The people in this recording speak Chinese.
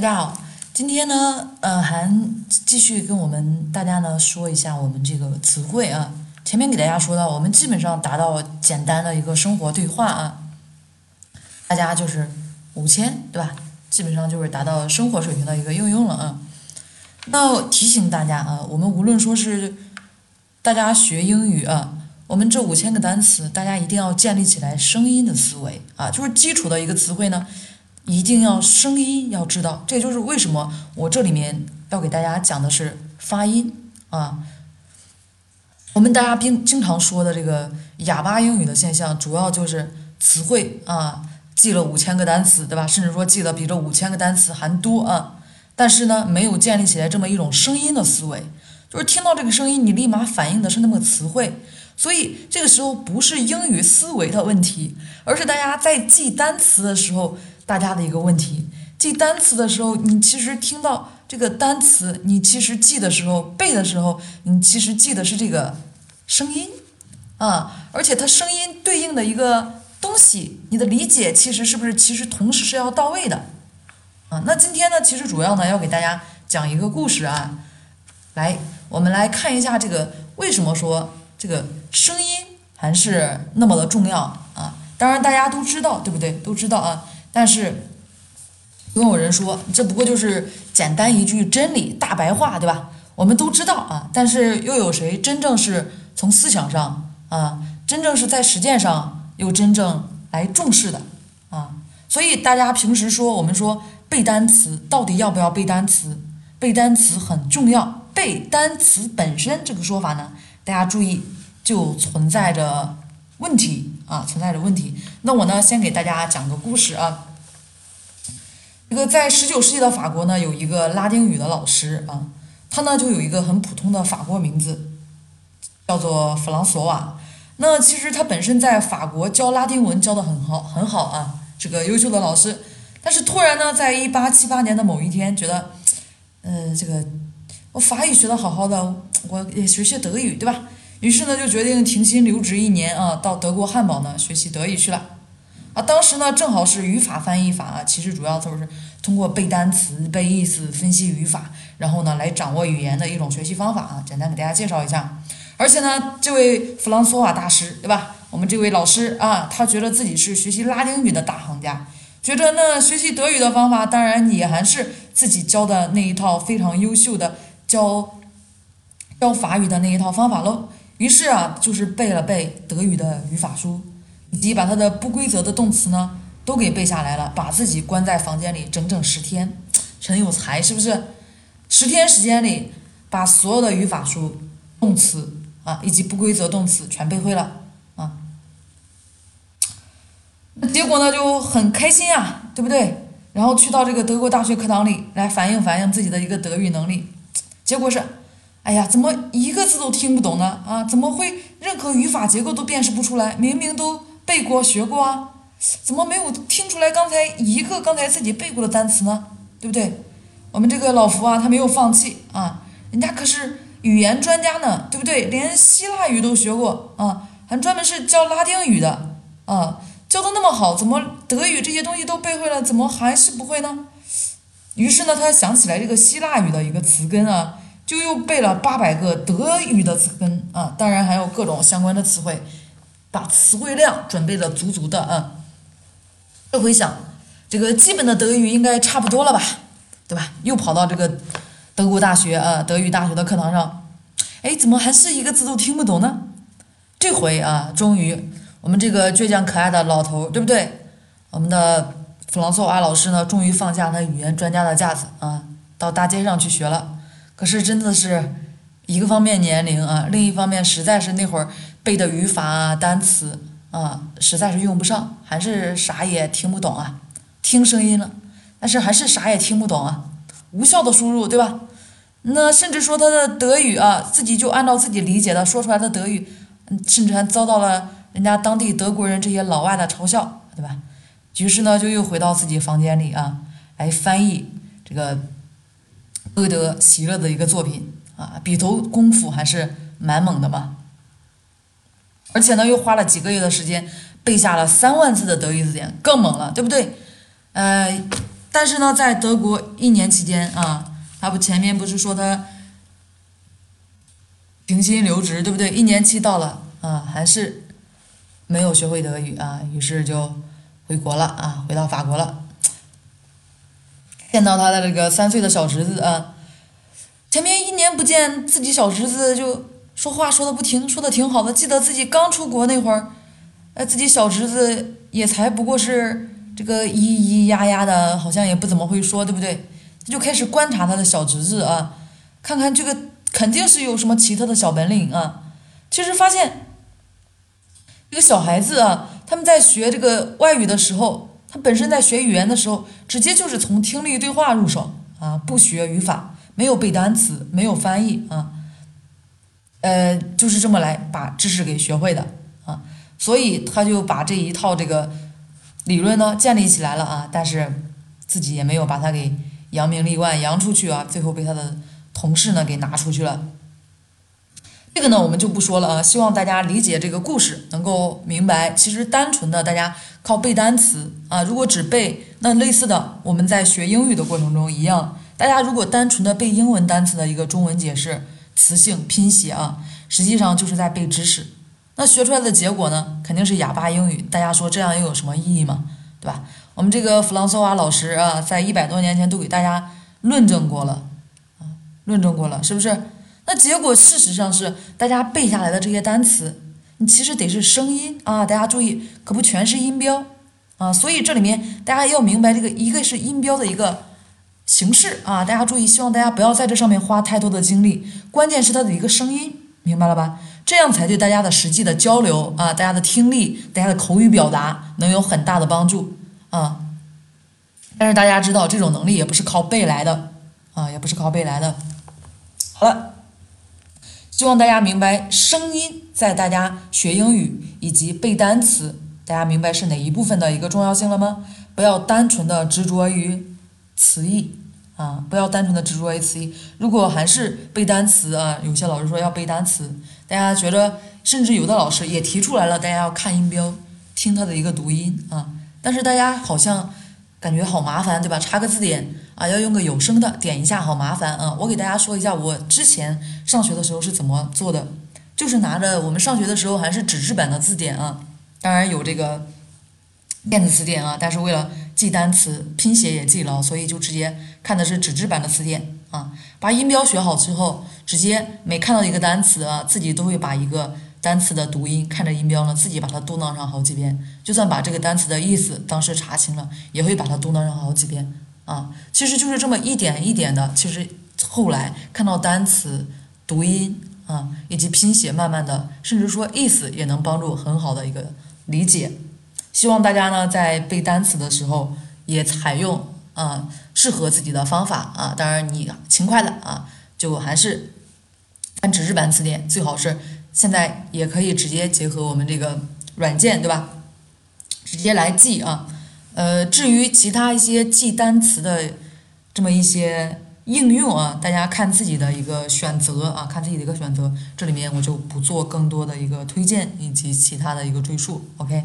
大家好，今天呢，呃，还继续跟我们大家呢说一下我们这个词汇啊。前面给大家说到，我们基本上达到简单的一个生活对话啊，大家就是五千对吧？基本上就是达到生活水平的一个应用了啊。那提醒大家啊，我们无论说是大家学英语啊，我们这五千个单词，大家一定要建立起来声音的思维啊，就是基础的一个词汇呢。一定要声音要知道，这就是为什么我这里面要给大家讲的是发音啊。我们大家经经常说的这个哑巴英语的现象，主要就是词汇啊，记了五千个单词，对吧？甚至说记得比这五千个单词还多啊。但是呢，没有建立起来这么一种声音的思维，就是听到这个声音，你立马反应的是那么个词汇。所以这个时候不是英语思维的问题，而是大家在记单词的时候。大家的一个问题，记单词的时候，你其实听到这个单词，你其实记的时候、背的时候，你其实记的是这个声音啊，而且它声音对应的一个东西，你的理解其实是不是其实同时是要到位的啊？那今天呢，其实主要呢要给大家讲一个故事啊，来，我们来看一下这个为什么说这个声音还是那么的重要啊？当然大家都知道，对不对？都知道啊。但是，总有人说这不过就是简单一句真理大白话，对吧？我们都知道啊，但是又有谁真正是从思想上啊，真正是在实践上又真正来重视的啊？所以大家平时说我们说背单词，到底要不要背单词？背单词很重要，背单词本身这个说法呢，大家注意就存在着。问题啊，存在着问题。那我呢，先给大家讲个故事啊。这个在十九世纪的法国呢，有一个拉丁语的老师啊，他呢就有一个很普通的法国名字，叫做弗朗索瓦。那其实他本身在法国教拉丁文教的很好，很好啊，这个优秀的老师。但是突然呢，在一八七八年的某一天，觉得，呃，这个我法语学的好好的，我也学学德语，对吧？于是呢，就决定停薪留职一年啊，到德国汉堡呢学习德语去了。啊，当时呢正好是语法翻译法啊，其实主要就是通过背单词、背意思、分析语法，然后呢来掌握语言的一种学习方法啊。简单给大家介绍一下。而且呢，这位弗朗索瓦大师，对吧？我们这位老师啊，他觉得自己是学习拉丁语的大行家，觉得那学习德语的方法，当然也还是自己教的那一套非常优秀的教教法语的那一套方法喽。于是啊，就是背了背德语的语法书，以及把它的不规则的动词呢都给背下来了，把自己关在房间里整整十天，陈有才是不是？十天时间里，把所有的语法书、动词啊以及不规则动词全背会了啊。结果呢就很开心啊，对不对？然后去到这个德国大学课堂里来反映反映自己的一个德语能力，结果是。哎呀，怎么一个字都听不懂呢？啊，怎么会任何语法结构都辨识不出来？明明都背过学过啊，怎么没有听出来刚才一个刚才自己背过的单词呢？对不对？我们这个老福啊，他没有放弃啊，人家可是语言专家呢，对不对？连希腊语都学过啊，还专门是教拉丁语的啊，教的那么好，怎么德语这些东西都背会了，怎么还是不会呢？于是呢，他想起来这个希腊语的一个词根啊。就又背了八百个德语的词根啊，当然还有各种相关的词汇，把词汇量准备的足足的啊。这回想，这个基本的德语应该差不多了吧，对吧？又跑到这个德国大学啊，德语大学的课堂上，哎，怎么还是一个字都听不懂呢？这回啊，终于我们这个倔强可爱的老头，对不对？我们的弗朗索瓦老师呢，终于放下他语言专家的架子啊，到大街上去学了。可是真的是一个方面年龄啊，另一方面实在是那会儿背的语法啊、单词啊，实在是用不上，还是啥也听不懂啊。听声音了，但是还是啥也听不懂啊。无效的输入，对吧？那甚至说他的德语啊，自己就按照自己理解的说出来的德语，甚至还遭到了人家当地德国人这些老外的嘲笑，对吧？于是呢，就又回到自己房间里啊，来翻译这个。歌德、席勒的一个作品啊，笔头功夫还是蛮猛的嘛。而且呢，又花了几个月的时间背下了三万字的德语字典，更猛了，对不对？呃，但是呢，在德国一年期间啊，他不前面不是说他停薪留职，对不对？一年期到了啊，还是没有学会德语啊，于是就回国了啊，回到法国了。见到他的这个三岁的小侄子啊，前面一年不见，自己小侄子就说话说的不停，说的挺好的。记得自己刚出国那会儿，哎，自己小侄子也才不过是这个咿咿呀呀的，好像也不怎么会说，对不对？他就开始观察他的小侄子啊，看看这个肯定是有什么奇特的小本领啊。其实发现，这个小孩子啊，他们在学这个外语的时候。他本身在学语言的时候，直接就是从听力对话入手啊，不学语法，没有背单词，没有翻译啊，呃，就是这么来把知识给学会的啊，所以他就把这一套这个理论呢建立起来了啊，但是自己也没有把它给扬名立万扬出去啊，最后被他的同事呢给拿出去了。这个呢，我们就不说了啊。希望大家理解这个故事，能够明白，其实单纯的大家靠背单词啊，如果只背，那类似的我们在学英语的过程中一样。大家如果单纯的背英文单词的一个中文解释、词性、拼写啊，实际上就是在背知识。那学出来的结果呢，肯定是哑巴英语。大家说这样又有什么意义吗？对吧？我们这个弗朗索瓦老师啊，在一百多年前都给大家论证过了啊，论证过了，是不是？那结果事实上是，大家背下来的这些单词，你其实得是声音啊！大家注意，可不全是音标啊！所以这里面大家要明白，这个一个是音标的一个形式啊！大家注意，希望大家不要在这上面花太多的精力，关键是它的一个声音，明白了吧？这样才对大家的实际的交流啊，大家的听力、大家的口语表达能有很大的帮助啊！但是大家知道，这种能力也不是靠背来的啊，也不是靠背来的。好了。希望大家明白声音在大家学英语以及背单词，大家明白是哪一部分的一个重要性了吗？不要单纯的执着于词义啊，不要单纯的执着于词义。如果还是背单词啊，有些老师说要背单词，大家觉得，甚至有的老师也提出来了，大家要看音标，听它的一个读音啊。但是大家好像感觉好麻烦，对吧？查个字典。啊，要用个有声的，点一下好麻烦啊！我给大家说一下，我之前上学的时候是怎么做的，就是拿着我们上学的时候还是纸质版的字典啊，当然有这个电子词典啊，但是为了记单词、拼写也记牢，所以就直接看的是纸质版的词典啊。把音标学好之后，直接每看到一个单词啊，自己都会把一个单词的读音看着音标呢，自己把它嘟囔上好几遍。就算把这个单词的意思当时查清了，也会把它嘟囔上好几遍。啊，其实就是这么一点一点的，其实后来看到单词读音啊，以及拼写，慢慢的，甚至说意思也能帮助很好的一个理解。希望大家呢在背单词的时候也采用啊适合自己的方法啊。当然你勤快的啊，就还是看纸质版词典，最好是现在也可以直接结合我们这个软件，对吧？直接来记啊。呃，至于其他一些记单词的这么一些应用啊，大家看自己的一个选择啊，看自己的一个选择，这里面我就不做更多的一个推荐以及其他的一个赘述，OK。